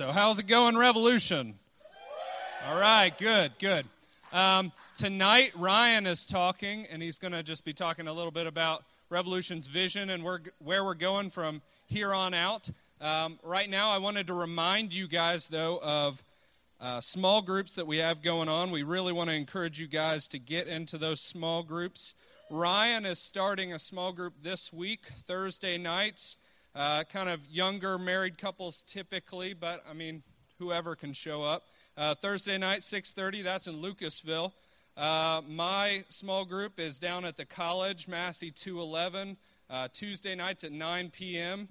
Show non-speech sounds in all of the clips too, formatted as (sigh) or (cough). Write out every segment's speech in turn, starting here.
So, how's it going, Revolution? All right, good, good. Um, tonight, Ryan is talking, and he's going to just be talking a little bit about Revolution's vision and where, where we're going from here on out. Um, right now, I wanted to remind you guys, though, of uh, small groups that we have going on. We really want to encourage you guys to get into those small groups. Ryan is starting a small group this week, Thursday nights. Uh, kind of younger married couples typically, but I mean, whoever can show up. Uh, Thursday night, 6:30. That's in Lucasville. Uh, my small group is down at the college, Massie 211. Uh, Tuesday nights at 9 p.m.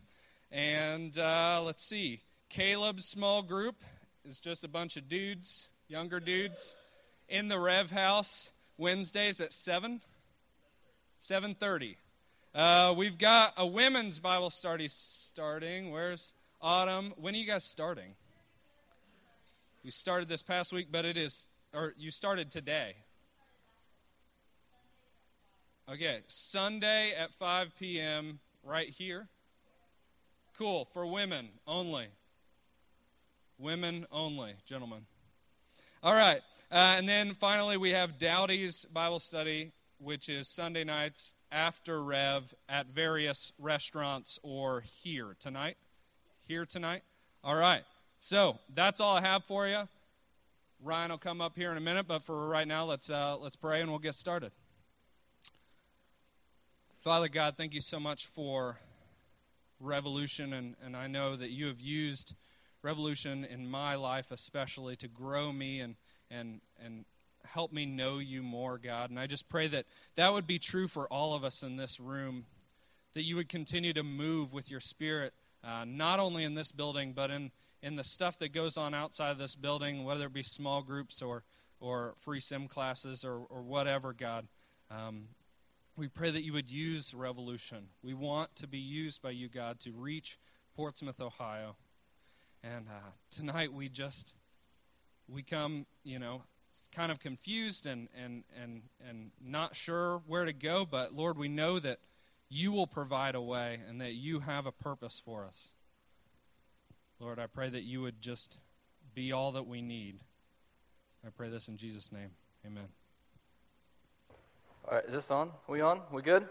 And uh, let's see, Caleb's small group is just a bunch of dudes, younger dudes, in the Rev House Wednesdays at 7, 7:30. Uh, we've got a women's Bible study starting. Where's Autumn? When are you guys starting? You started this past week, but it is, or you started today. Okay, Sunday at 5 p.m. right here. Cool, for women only. Women only, gentlemen. All right, uh, and then finally we have Dowdy's Bible study, which is Sunday nights after Rev at various restaurants or here tonight. Here tonight. All right. So that's all I have for you. Ryan will come up here in a minute, but for right now, let's uh, let's pray and we'll get started. Father God, thank you so much for Revolution, and, and I know that you have used Revolution in my life especially to grow me and and and help me know you more, God. And I just pray that that would be true for all of us in this room, that you would continue to move with your Spirit, uh, not only in this building, but in in the stuff that goes on outside of this building, whether it be small groups or, or free sim classes or, or whatever, God. Um, we pray that you would use Revolution. We want to be used by you, God, to reach Portsmouth, Ohio. And uh, tonight we just, we come, you know, kind of confused and, and, and, and not sure where to go, but Lord, we know that you will provide a way and that you have a purpose for us. Lord, I pray that you would just be all that we need. I pray this in Jesus' name. Amen. All right, is this on? We on? We good?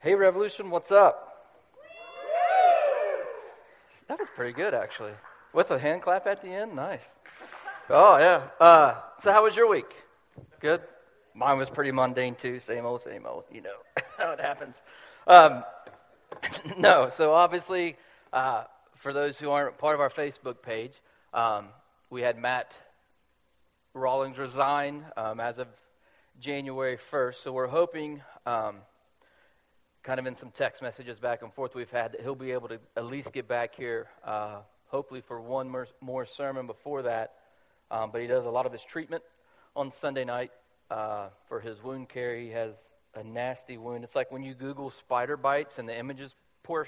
Hey, Revolution, what's up? That was pretty good, actually. With a hand clap at the end? Nice. Oh, yeah. Uh, so, how was your week? Good? Mine was pretty mundane, too. Same old, same old. You know (laughs) how it happens. Um, (laughs) no, so obviously, uh, for those who aren't part of our Facebook page, um, we had Matt Rawlings resign um, as of January 1st. So we're hoping, um, kind of in some text messages back and forth we've had, that he'll be able to at least get back here, uh, hopefully for one more, more, sermon before that. Um, but he does a lot of his treatment on Sunday night uh, for his wound care. He has a nasty wound. It's like when you Google spider bites and the images pour,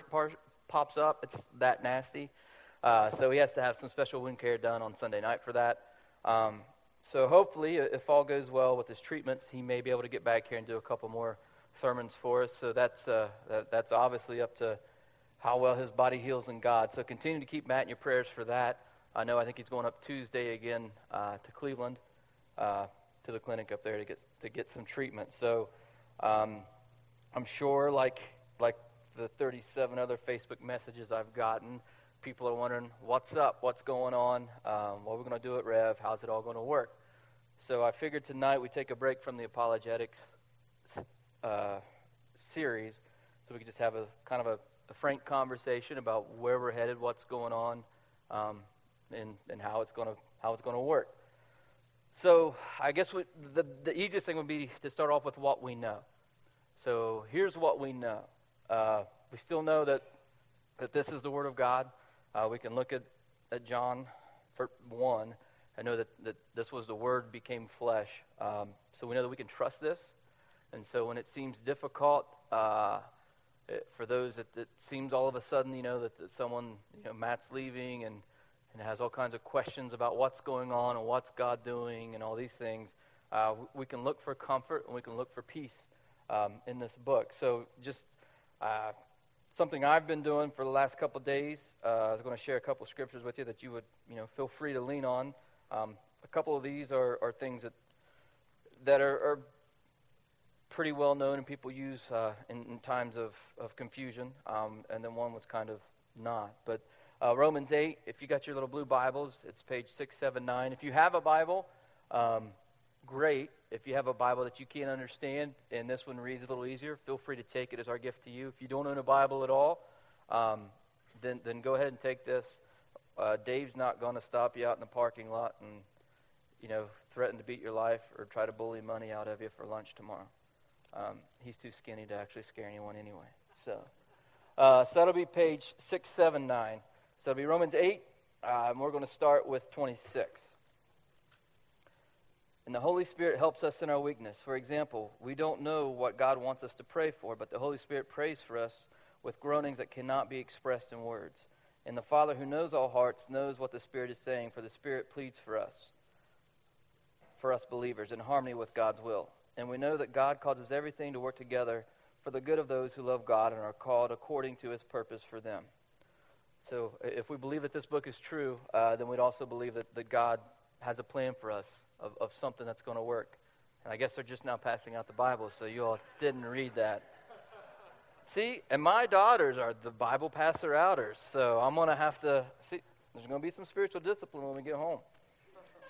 pops up. It's that nasty. Uh, so he has to have some special wound care done on Sunday night for that. Um, so hopefully, if all goes well with his treatments, he may be able to get back here and do a couple more sermons for us. So that's uh, that, that's obviously up to how well his body heals in God. So continue to keep Matt in your prayers for that. I know I think he's going up Tuesday again uh, to Cleveland uh, to the clinic up there to get to get some treatment. So um, I'm sure, like like the 37 other Facebook messages I've gotten, people are wondering, what's up? What's going on? Um, what are we going to do at Rev? How's it all going to work? So I figured tonight we take a break from the apologetics uh, series so we could just have a kind of a, a, frank conversation about where we're headed, what's going on, um, and, and how it's going to how it's going to work. So I guess we, the, the easiest thing would be to start off with what we know. So here's what we know. Uh, we still know that, that this is the Word of God. Uh, we can look at, at John 1 and know that, that this was the Word became flesh. Um, so we know that we can trust this. And so when it seems difficult, uh, it, for those that it seems all of a sudden, you know, that, that someone, you know, Matt's leaving and, and has all kinds of questions about what's going on and what's God doing and all these things, uh, we can look for comfort and we can look for peace um, in this book. So just uh, something I've been doing for the last couple days. Uh, I was going to share a couple of scriptures with you that you would, you know, feel free to lean on. Um, a couple of these are, are things that that are, are pretty well known and people use uh, in, in, times of, of confusion, um, and then one was kind of not. But uh, Romans 8, if you got your little blue Bibles, it's page 679. If you have a Bible, um, great. If you have a Bible that you can't understand and this one reads a little easier, feel free to take it as our gift to you. If you don't own a Bible at all, um, then, then go ahead and take this. Uh, Dave's not going to stop you out in the parking lot and, you know, threaten to beat your life or try to bully money out of you for lunch tomorrow. Um, he's too skinny to actually scare anyone anyway. So, uh, so that'll be page 679. So it'll be Romans 8, uh, and we're going to start with 26. And the Holy Spirit helps us in our weakness. For example, we don't know what God wants us to pray for, but the Holy Spirit prays for us with groanings that cannot be expressed in words. And the Father who knows all hearts knows what the Spirit is saying, for the Spirit pleads for us, for us believers, in harmony with God's will. And we know that God causes everything to work together for the good of those who love God and are called according to his purpose for them. So if we believe that this book is true, uh, then we'd also believe that, that God has a plan for us of, of something that's going to work. And I guess they're just now passing out the Bible, so you all didn't read that. See, and my daughters are the Bible passer outers, so I'm going to have to see. There's going to be some spiritual discipline when we get home.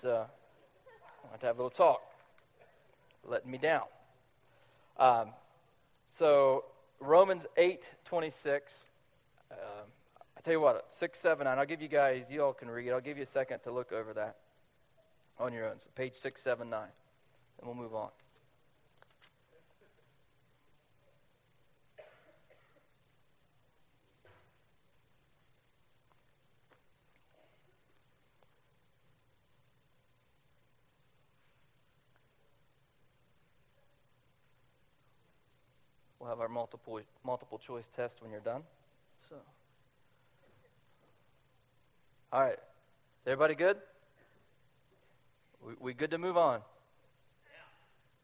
So I have to have a little talk, letting me down. Um, so Romans 8 26. Um, tell you what, 679, I'll give you guys, you all can read. I'll give you a second to look over that on your own. So page 679. And we'll move on. We'll have our multiple multiple choice test when you're done. So, all right, everybody good? We, we good to move on?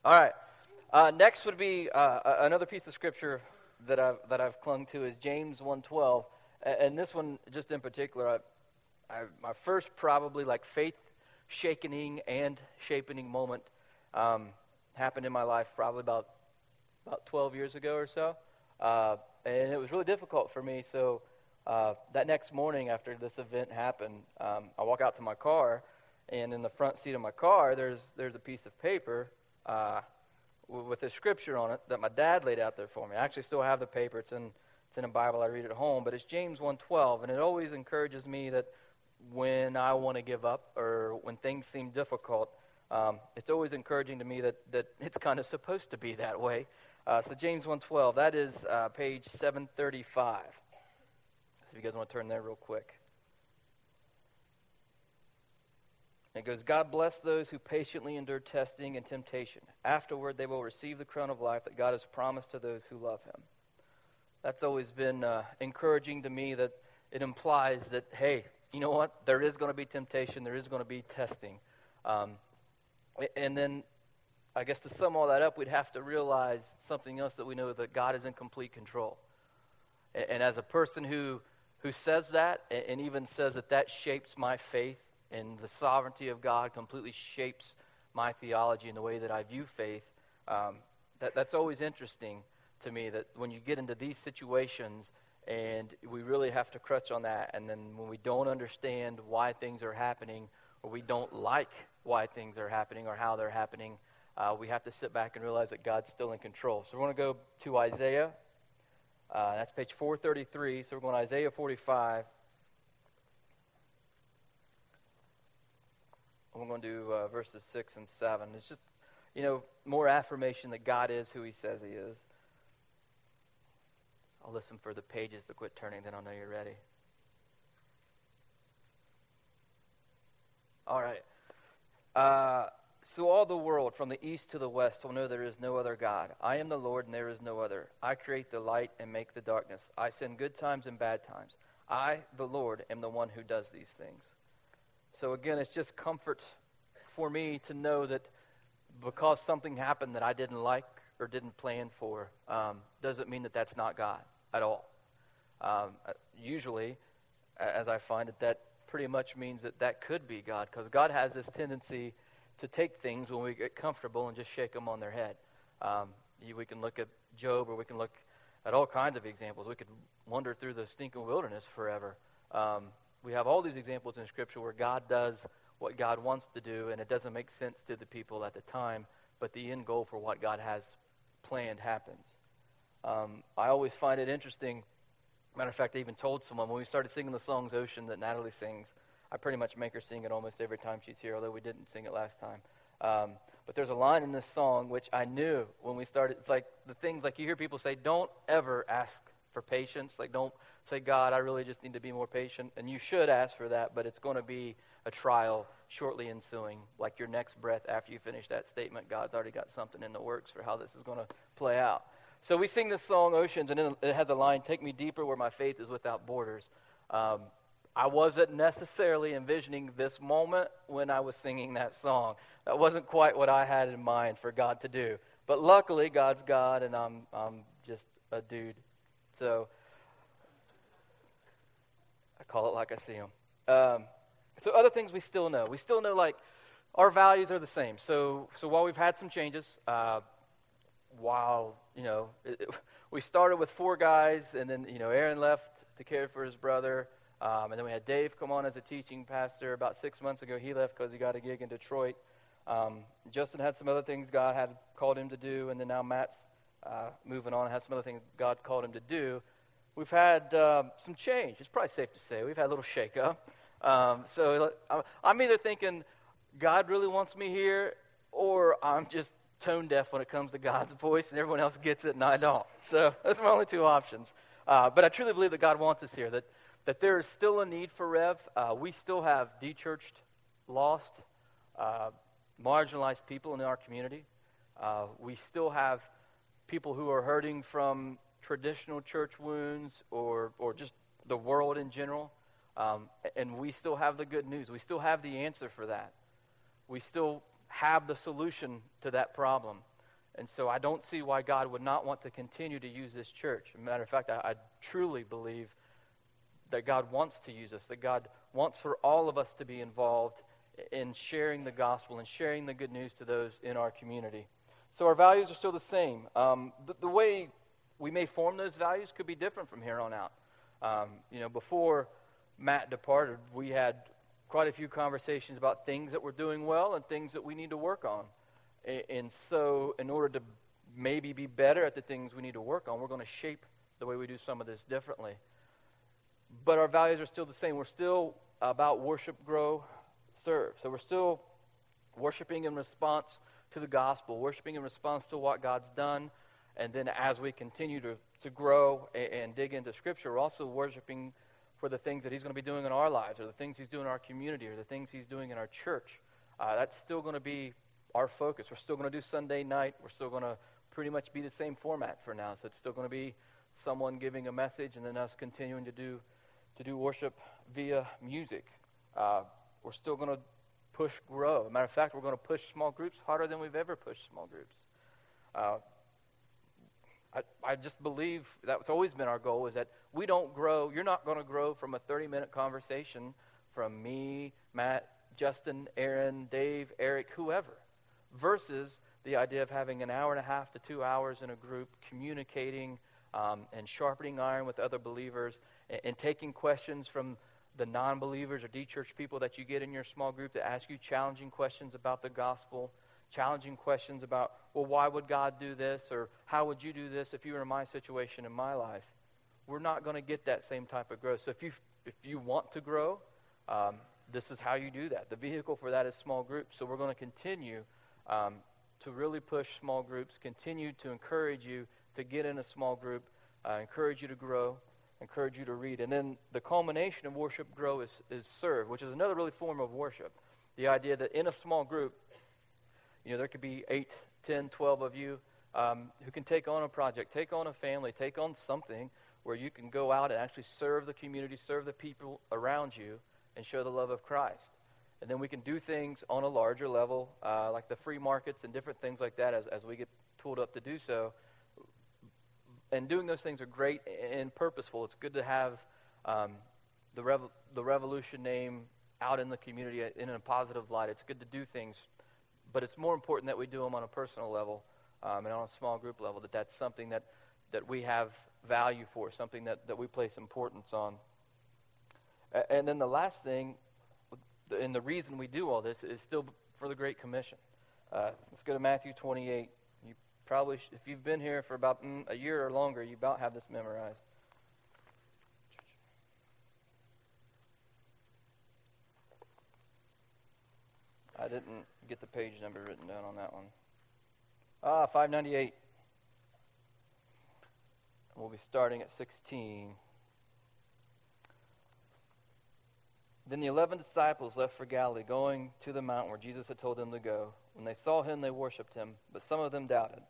All right. Uh, next would be uh, another piece of scripture that I've, that I've clung to is James 1.12. And this one, just in particular, I, I, my first probably like faith shakening and shapening moment um, happened in my life probably about, about 12 years ago or so. Uh, and it was really difficult for me. So uh, that next morning after this event happened, um, I walk out to my car – and in the front seat of my car, there's, there's a piece of paper uh, with a scripture on it that my dad laid out there for me. I actually still have the paper. It's in, it's in a Bible. I read at home. But it's James 1.12, and it always encourages me that when I want to give up or when things seem difficult, um, it's always encouraging to me that, that it's kind of supposed to be that way. Uh, so James 1.12, that is uh, page 735. If you guys want to turn there real quick. And it goes, God bless those who patiently endure testing and temptation. Afterward, they will receive the crown of life that God has promised to those who love him. That's always been uh, encouraging to me that it implies that, hey, you know what? There is going to be temptation, there is going to be testing. Um, and then, I guess to sum all that up, we'd have to realize something else that we know that God is in complete control. And, and as a person who, who says that and even says that that shapes my faith, and the sovereignty of God completely shapes my theology and the way that I view faith. Um, that, that's always interesting to me that when you get into these situations and we really have to crutch on that, and then when we don't understand why things are happening or we don't like why things are happening or how they're happening, uh, we have to sit back and realize that God's still in control. So we're going to go to Isaiah. Uh, that's page 433. So we're going to Isaiah 45. we're going to do uh, verses 6 and 7. It's just, you know, more affirmation that God is who he says he is. I'll listen for the pages to quit turning, then I'll know you're ready. All right. Uh, so all the world, from the east to the west, will know there is no other God. I am the Lord, and there is no other. I create the light and make the darkness. I send good times and bad times. I, the Lord, am the one who does these things. So again, it's just comfort for me to know that because something happened that I didn't like or didn't plan for, um, doesn't mean that that's not God at all. Um, uh, usually, as I find it, that pretty much means that that could be God, because God has this tendency to take things when we get comfortable and just shake them on their head. Um, we can look at Job, or we can look at all kinds of examples. We could wander through the stinking wilderness forever. Um, we have all these examples in Scripture where God does what God wants to do, and it doesn't make sense to the people at the time, but the end goal for what God has planned happens. Um, I always find it interesting. Matter of fact, I even told someone when we started singing the songs Ocean that Natalie sings, I pretty much make her sing it almost every time she's here, although we didn't sing it last time. Um, but there's a line in this song which I knew when we started. It's like the things like you hear people say, don't ever ask for patience. Like, don't say, God, I really just need to be more patient. And you should ask for that, but it's going to be a trial shortly ensuing. Like your next breath after you finish that statement, God's already got something in the works for how this is going to play out. So we sing this song, Oceans, and it has a line, Take me deeper where my faith is without borders. Um, I wasn't necessarily envisioning this moment when I was singing that song. That wasn't quite what I had in mind for God to do. But luckily, God's God, and I'm, I'm just a dude. So I call it like I see him. Um, so other things we still know. We still know, like, our values are the same. So, so while we've had some changes, uh, while you know, it, (laughs) it, we started with four guys, and then you know, Aaron left to care for his brother, um, and then we had Dave come on as a teaching pastor. About six months ago, he left because he got a gig in Detroit. Um, Justin had some other things God had called him to do, and then now Matt's uh, moving on, has some other things God called him to do. We've had uh, some change. It's probably safe to say we've had a little shakeup. Um, so I'm either thinking God really wants me here, or I'm just tone deaf when it comes to God's voice, and everyone else gets it and I don't. So those are my only two options. Uh, but I truly believe that God wants us here, that, that there is still a need for Rev. Uh, we still have dechurched, lost, uh, marginalized people in our community. Uh, we still have people who are hurting from traditional church wounds or, or just the world in general. Um, and we still have the good news. We still have the answer for that. We still have the solution to that problem. And so I don't see why God would not want to continue to use this church. As a matter of fact, I, I truly believe that God wants to use us, that God wants for all of us to be involved in sharing the gospel and sharing the good news to those in our community. So our values are still the same. Um, the, the, way we may form those values could be different from here on out. Um, you know, before Matt departed, we had quite a few conversations about things that we're doing well and things that we need to work on. And so, in order to maybe be better at the things we need to work on, we're going to shape the way we do some of this differently. But our values are still the same. We're still about worship, grow, serve. So we're still worshiping in response to the gospel, worshiping in response to what God's done. And then as we continue to, to grow and, and dig into Scripture, we're also worshiping for the things that He's going to be doing in our lives, or the things He's doing in our community, or the things He's doing in our church. Uh, that's still going to be our focus. We're still going to do Sunday night. We're still going to pretty much be the same format for now. So it's still going to be someone giving a message, and then us continuing to do to do worship via music. Uh, we're still going to push grow. matter of fact, we're going to push small groups harder than we've ever pushed small groups. Uh, I, I just believe that's always been our goal is that we don't grow. You're not going to grow from a 30 minute conversation from me, Matt, Justin, Aaron, Dave, Eric, whoever, versus the idea of having an hour and a half to two hours in a group communicating um, and sharpening iron with other believers and, and taking questions from the non believers or de church people that you get in your small group to ask you challenging questions about the gospel challenging questions about, well, why would God do this? Or how would you do this if you were in my situation in my life? We're not going to get that same type of growth. So if you, if you want to grow, um, this is how you do that. The vehicle for that is small groups. So we're going to continue um, to really push small groups, continue to encourage you to get in a small group, uh, encourage you to grow, encourage you to read. And then the culmination of worship grow is, is serve, which is another really form of worship. The idea that in a small group, you know, there could be 8, 10, 12 of you um, who can take on a project, take on a family, take on something where you can go out and actually serve the community, serve the people around you, and show the love of Christ. And then we can do things on a larger level, uh, like the free markets and different things like that as, as we get tooled up to do so. And doing those things are great and purposeful. It's good to have um, the, rev- the Revolution name out in the community in a positive light. It's good to do things, but it's more important that we do them on a personal level um, and on a small group level, that that's something that, that we have value for, something that, that we place importance on. And then the last thing, and the reason we do all this, is still for the Great Commission. Uh, let's go to Matthew 28. Probably, if you've been here for about mm, a year or longer, you about have this memorized. I didn't get the page number written down on that one. Ah, 598. We'll be starting at 16. Then the eleven disciples left for Galilee, going to the mountain where Jesus had told them to go. When they saw him, they worshipped him, but some of them doubted.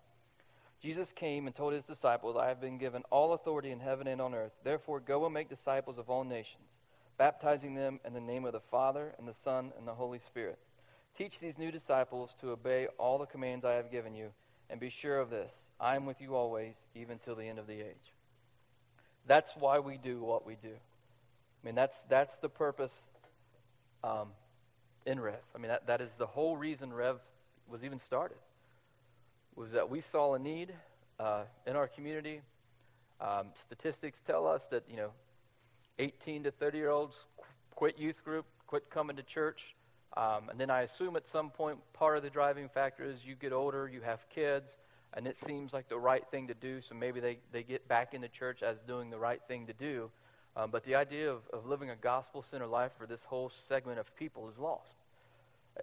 Jesus came and told his disciples, I have been given all authority in heaven and on earth. Therefore, go and make disciples of all nations, baptizing them in the name of the Father, and the Son, and the Holy Spirit Teach these new disciples to obey all the commands I have given you, and be sure of this I am with you always, even till the end of the age. That's why we do what we do. I mean, that's, that's the purpose um, in Rev. I mean, that, that is the whole reason Rev was even started, was that we saw a need uh, in our community. Um, statistics tell us that, you know, 18 to 30 year olds quit youth group, quit coming to church. Um, and then I assume at some point part of the driving factor is you get older, you have kids, and it seems like the right thing to do, so maybe they, they get back into church as doing the right thing to do. Um, but the idea of, of living a gospel centered life for this whole segment of people is lost.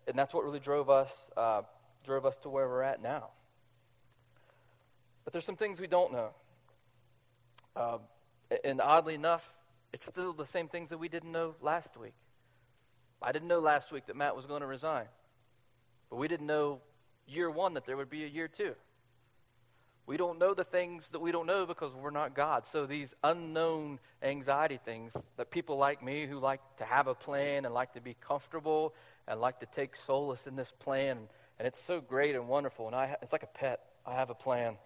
And that's what really drove us, uh, drove us to where we're at now. But there's some things we don't know. Um, and oddly enough, it's still the same things that we didn't know last week. I didn't know last week that Matt was going to resign. But we didn't know year one that there would be a year two. We don't know the things that we don't know because we're not God. So these unknown anxiety things that people like me who like to have a plan and like to be comfortable and like to take solace in this plan, and it's so great and wonderful. And I, it's like a pet. I have a plan.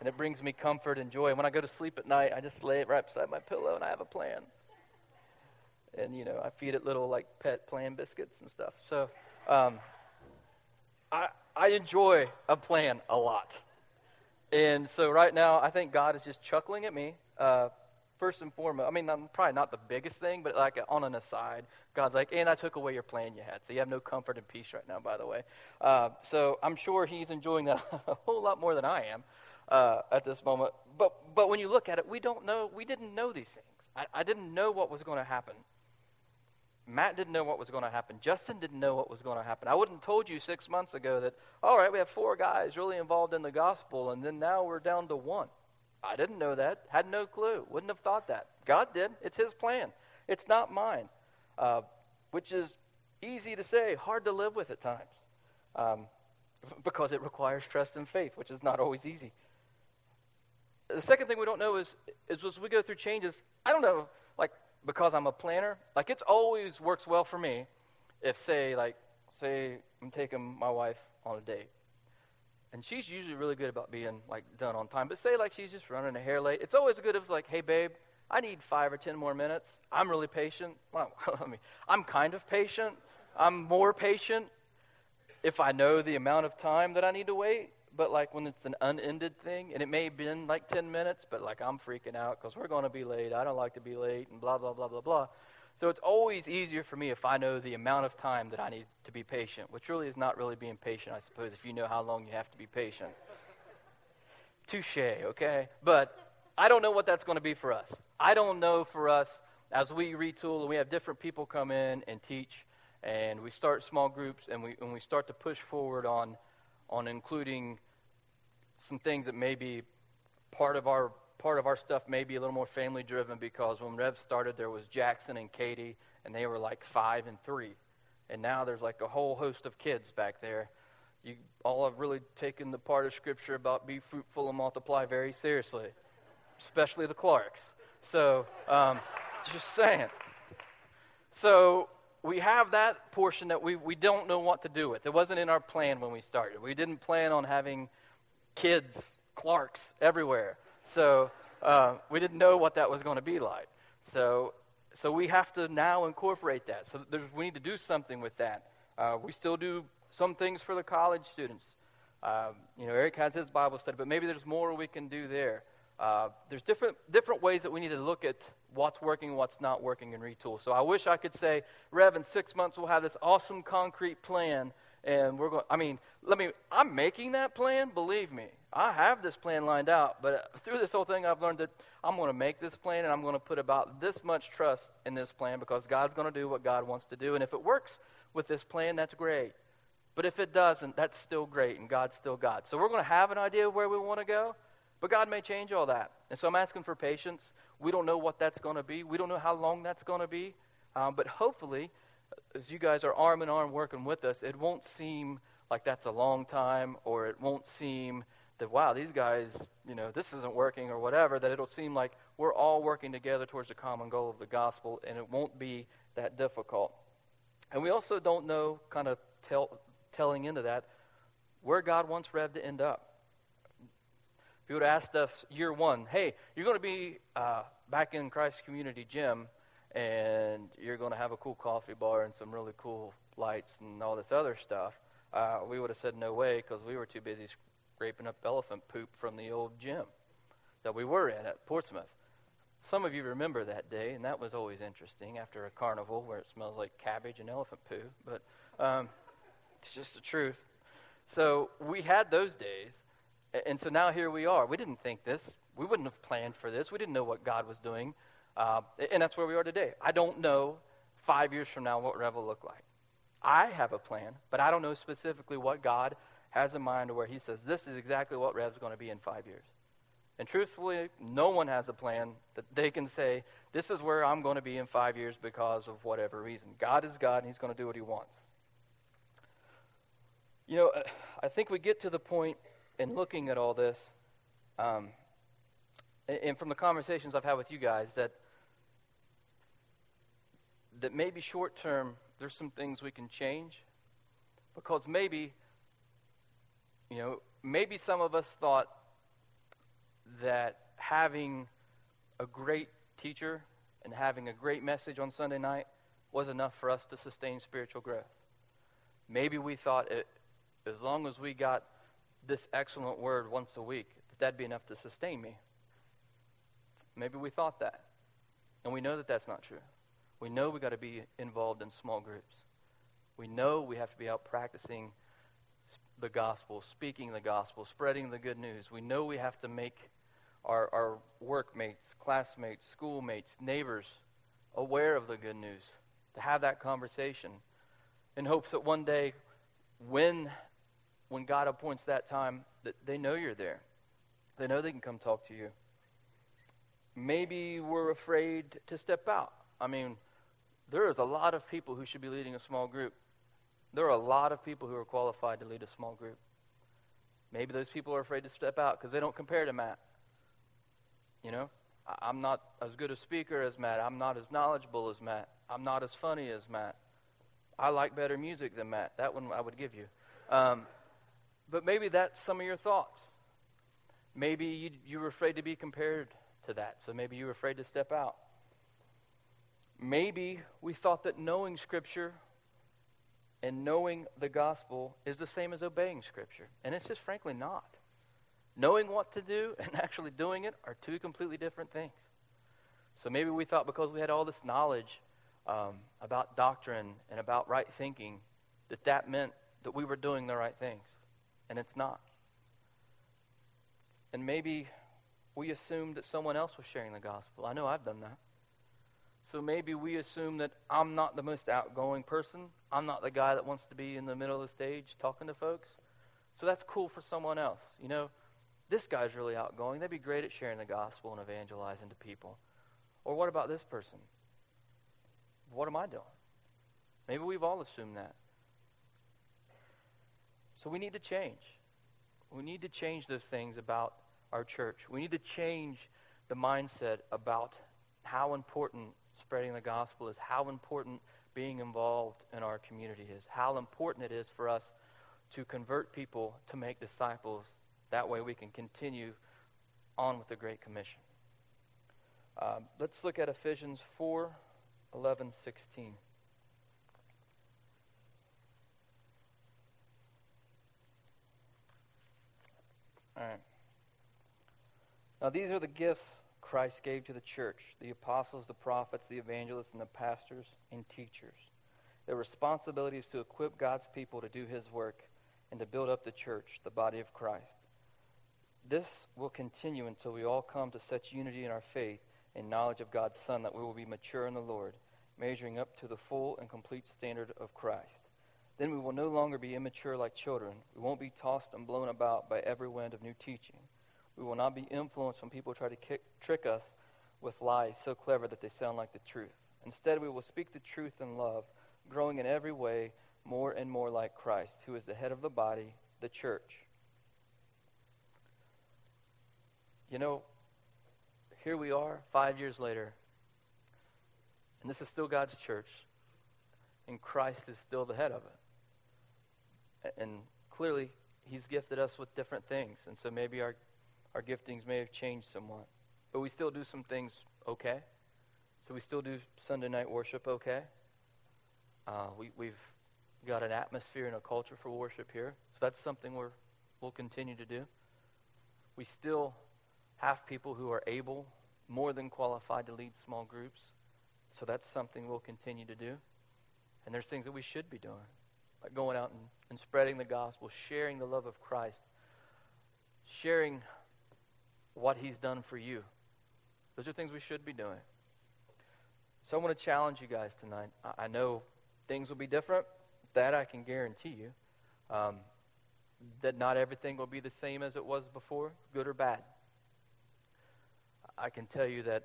And it brings me comfort and joy. And when I go to sleep at night, I just lay it right beside my pillow and I have a plan and you know I feed it little like pet plan biscuits and stuff. So um, I I enjoy a plan a lot, and so right now I think God is just chuckling at me. Uh, first and foremost, I mean I'm probably not the biggest thing, but like on an aside, God's like, and I took away your plan you had, so you have no comfort and peace right now. By the way, uh, so I'm sure He's enjoying that (laughs) a whole lot more than I am. Uh, at this moment. But, but when you look at it, we don't know, we didn't know these things. I, I didn't know what was going to happen. Matt didn't know what was going to happen. Justin didn't know what was going to happen. I wouldn't have told you six months ago that, all right, we have four guys really involved in the gospel, and then now we're down to one. I didn't know that. Had no clue. Wouldn't have thought that. God did. It's His plan. It's not mine, uh, which is easy to say, hard to live with at times, um, (laughs) because it requires trust and faith, which is not always easy. The second thing we don't know is, is as we go through changes, I don't know, like because I'm a planner, like it's always works well for me if say like say I'm taking my wife on a date. And she's usually really good about being like done on time. But say like she's just running a hair late. It's always good if like, hey babe, I need five or ten more minutes. I'm really patient. Well, (laughs) I mean, I'm kind of patient. I'm more patient if I know the amount of time that I need to wait but like when it's an unended thing, and it may have been like 10 minutes, but like I'm freaking out because we're going to be late. I don't like to be late, and blah, blah, blah, blah, blah. So it's always easier for me if I know the amount of time that I need to be patient, which really is not really being patient, I suppose, if you know how long you have to be patient. Touche, okay? But I don't know what that's going to be for us. I don't know for us as we retool and we have different people come in and teach, and we start small groups, and we, and we start to push forward on, on including some things that may be part of our part of our stuff may be a little more family driven because when Rev started there was Jackson and Katie and they were like five and three. And now there's like a whole host of kids back there. You all have really taken the part of scripture about be fruitful and multiply very seriously, especially the Clarks. So, um, just saying. So, we have that portion that we, we don't know what to do with. It wasn't in our plan when we started. We didn't plan on having kids Clarks everywhere. So uh, we didn't know what that was going to be like. So, so we have to now incorporate that. So we need to do something with that. Uh, we still do some things for the college students. Um, you know, Eric has his Bible study, but maybe there's more we can do there. Uh, there's different, different ways that we need to look at what's working, what's not working, and retool. So I wish I could say, Rev, in six months we'll have this awesome concrete plan, and we're going. I mean, let me. I'm making that plan. Believe me, I have this plan lined out. But through this whole thing, I've learned that I'm going to make this plan, and I'm going to put about this much trust in this plan because God's going to do what God wants to do, and if it works with this plan, that's great. But if it doesn't, that's still great, and God's still God. So we're going to have an idea of where we want to go. But God may change all that. And so I'm asking for patience. We don't know what that's going to be, we don't know how long that's going to be. Um, but hopefully, as you guys are arm in arm working with us, it won't seem like that's a long time, or it won't seem that, wow, these guys, you know, this isn't working or whatever, that it'll seem like we're all working together towards the common goal of the gospel, and it won't be that difficult. And we also don't know, kind of tell, telling into that, where God wants Rev to end up. If you would have asked us year one, hey, you're going to be uh, back in Christ Community Gym, and you're going to have a cool coffee bar and some really cool lights and all this other stuff, uh, we would have said no way because we were too busy scraping up elephant poop from the old gym that we were in at Portsmouth. Some of you remember that day, and that was always interesting after a carnival where it smells like cabbage and elephant poo, but um, it's just the truth. So we had those days, and so now here we are. We didn't think this. We wouldn't have planned for this. We didn't know what God was doing. Uh, and that's where we are today. I don't know five years from now what Rev will look like. I have a plan, but I don't know specifically what God has in mind or where He says, this is exactly what Rev's going to be in five years. And truthfully, no one has a plan that they can say, this is where I'm going to be in five years because of whatever reason. God is God, and He's going to do what He wants. You know, I think we get to the point in looking at all this, um, and from the conversations I've had with you guys, that that maybe short term there's some things we can change, because maybe, you know, maybe some of us thought that having a great teacher and having a great message on Sunday night was enough for us to sustain spiritual growth. Maybe we thought it, as long as we got this excellent word once a week, that that'd be enough to sustain me. Maybe we thought that. And we know that that's not true. We know we've got to be involved in small groups. We know we have to be out practicing the gospel, speaking the gospel, spreading the good news. We know we have to make our, our workmates, classmates, schoolmates, neighbors aware of the good news, to have that conversation in hopes that one day when when God appoints that time, that they know you're there. They know they can come talk to you. Maybe we're afraid to step out. I mean, there is a lot of people who should be leading a small group. There are a lot of people who are qualified to lead a small group. Maybe those people are afraid to step out because they don't compare to Matt. You know, I'm not as good a speaker as Matt. I'm not as knowledgeable as Matt. I'm not as funny as Matt. I like better music than Matt. That one I would give you. Um, but maybe that's some of your thoughts. Maybe you, you were afraid to be compared to that, so maybe you were afraid to step out. Maybe we thought that knowing Scripture and knowing the gospel is the same as obeying Scripture, and it's just frankly not. Knowing what to do and (laughs) actually doing it are two completely different things. So maybe we thought because we had all this knowledge um, about doctrine and about right thinking that that meant that we were doing the right things and it's not. And maybe we assumed that someone else was sharing the gospel. I know I've done that. So maybe we assume that I'm not the most outgoing person. I'm not the guy that wants to be in the middle of the stage talking to folks. So that's cool for someone else. You know, this guy's really outgoing. They'd be great at sharing the gospel and evangelizing to people. Or what about this person? What am I doing? Maybe we've all assumed that. So we need to change. We need to change those things about our church. We need to change the mindset about how important spreading the gospel is, how important being involved in our community is, how important it is for us to convert people to make disciples That way we can continue on with the Great Commission. Um, let's look at Ephesians 4 11, 16. All right. Now, these are the gifts Christ gave to the church the apostles, the prophets, the evangelists, and the pastors and teachers. Their responsibility is to equip God's people to do his work and to build up the church, the body of Christ. This will continue until we all come to such unity in our faith and knowledge of God's Son that we will be mature in the Lord, measuring up to the full and complete standard of Christ. Then we will no longer be immature like children. We won't be tossed and blown about by every wind of new teaching. We will not be influenced when people try to kick, trick us with lies so clever that they sound like the truth. Instead, we will speak the truth in love, growing in every way more and more like Christ, who is the head of the body, the church. You know, here we are, five years later, and this is still God's church, and Christ is still the head of it. And clearly, He's gifted us with different things, and so maybe our, our giftings may have changed somewhat. But we still do some things okay. So we still do Sunday night worship okay. Uh, we, we've got an atmosphere and a culture for worship here. So that's something we're, we'll continue to do. We still have people who are able, more than qualified to lead small groups. So that's something we'll continue to do. And there's things that we should be doing, like going out and, and spreading the gospel, sharing the love of Christ, sharing what he's done for you. Those are things we should be doing. So I want to challenge you guys tonight. I, know things will be different. That I can guarantee you. Um, that not everything will be the same as it was before, good or bad. I can tell you that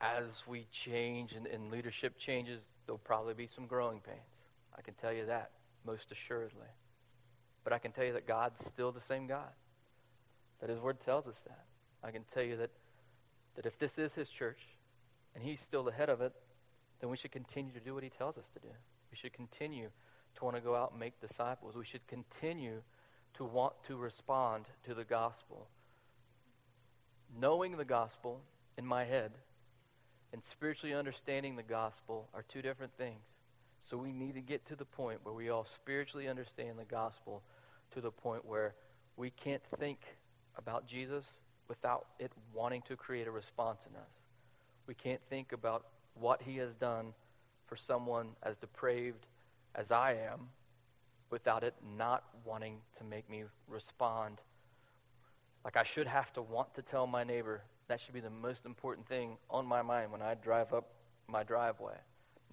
as we change and, and leadership changes, there'll probably be some growing pains. I can tell you that, most assuredly. But I can tell you that God's still the same God. That His Word tells us that. I can tell you that, that if this is His church and He's still the head of it, then we should continue to do what He tells us to do. We should continue to want to go out and make disciples. We should continue to want to respond to the gospel knowing the gospel in my head and spiritually understanding the gospel are two different things. So we need to get to the point where we all spiritually understand the gospel to the point where we can't think about Jesus without it wanting to create a response in us. We can't think about what he has done for someone as depraved as I am without it not wanting to make me respond like I should have to want to tell my neighbor. That should be the most important thing on my mind when I drive up my driveway.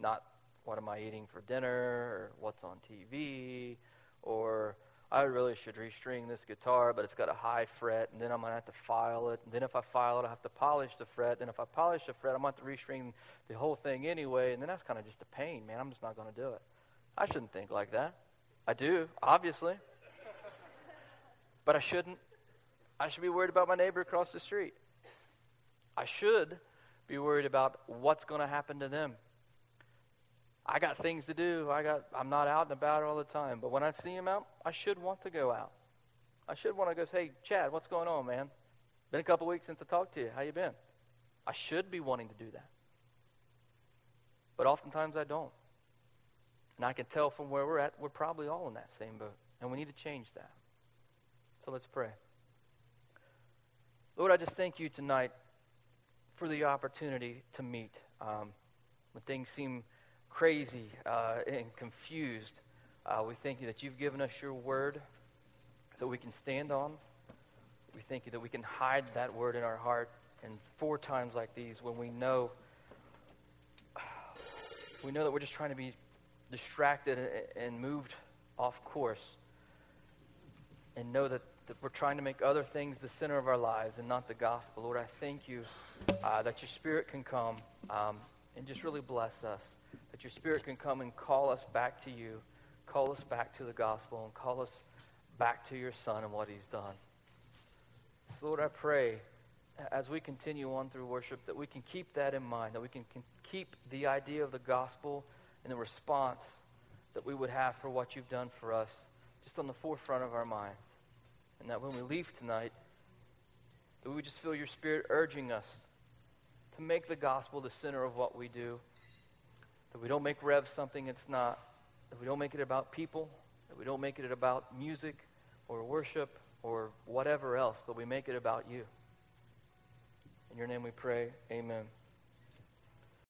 Not what am I eating for dinner or what's on TV or I really should restring this guitar, but it's got a high fret, and then I'm going to have to file it. And then if I file it, I have to polish the fret. Then if I polish the fret, I'm going to have to restring the whole thing anyway. And then that's kind of just a pain, man. I'm just not going to do it. I shouldn't think like that. I do, obviously. but I shouldn't I should be worried about my neighbor across the street. I should be worried about what's going to happen to them. I got things to do. I got I'm not out and about all the time, but when I see him out, I should want to go out. I should want to go say, "Hey, Chad, what's going on, man? Been a couple weeks since I talked to you. How you been?" I should be wanting to do that. But oftentimes I don't. And I can tell from where we're at, we're probably all in that same boat, and we need to change that. So let's pray. Lord, I just thank you tonight for the opportunity to meet. Um, when things seem crazy uh, and confused, uh, we thank you that you've given us your word that we can stand on. We thank you that we can hide that word in our heart. And four times like these, when we know, (sighs) we know that we're just trying to be distracted and moved off course, and know that that we're trying to make other things the center of our lives and not the gospel. Lord, I thank you uh, that your spirit can come um, and just really bless us. That your spirit can come and call us back to you, call us back to the gospel, and call us back to your son and what he's done. So, Lord, I pray as we continue on through worship that we can keep that in mind, that we can, can keep the idea of the gospel and the response that we would have for what you've done for us just on the forefront of our minds. And that when we leave tonight, that we just feel your spirit urging us to make the gospel the center of what we do. That we don't make Rev something it's not. That we don't make it about people. That we don't make it about music or worship or whatever else, but we make it about you. In your name we pray. Amen.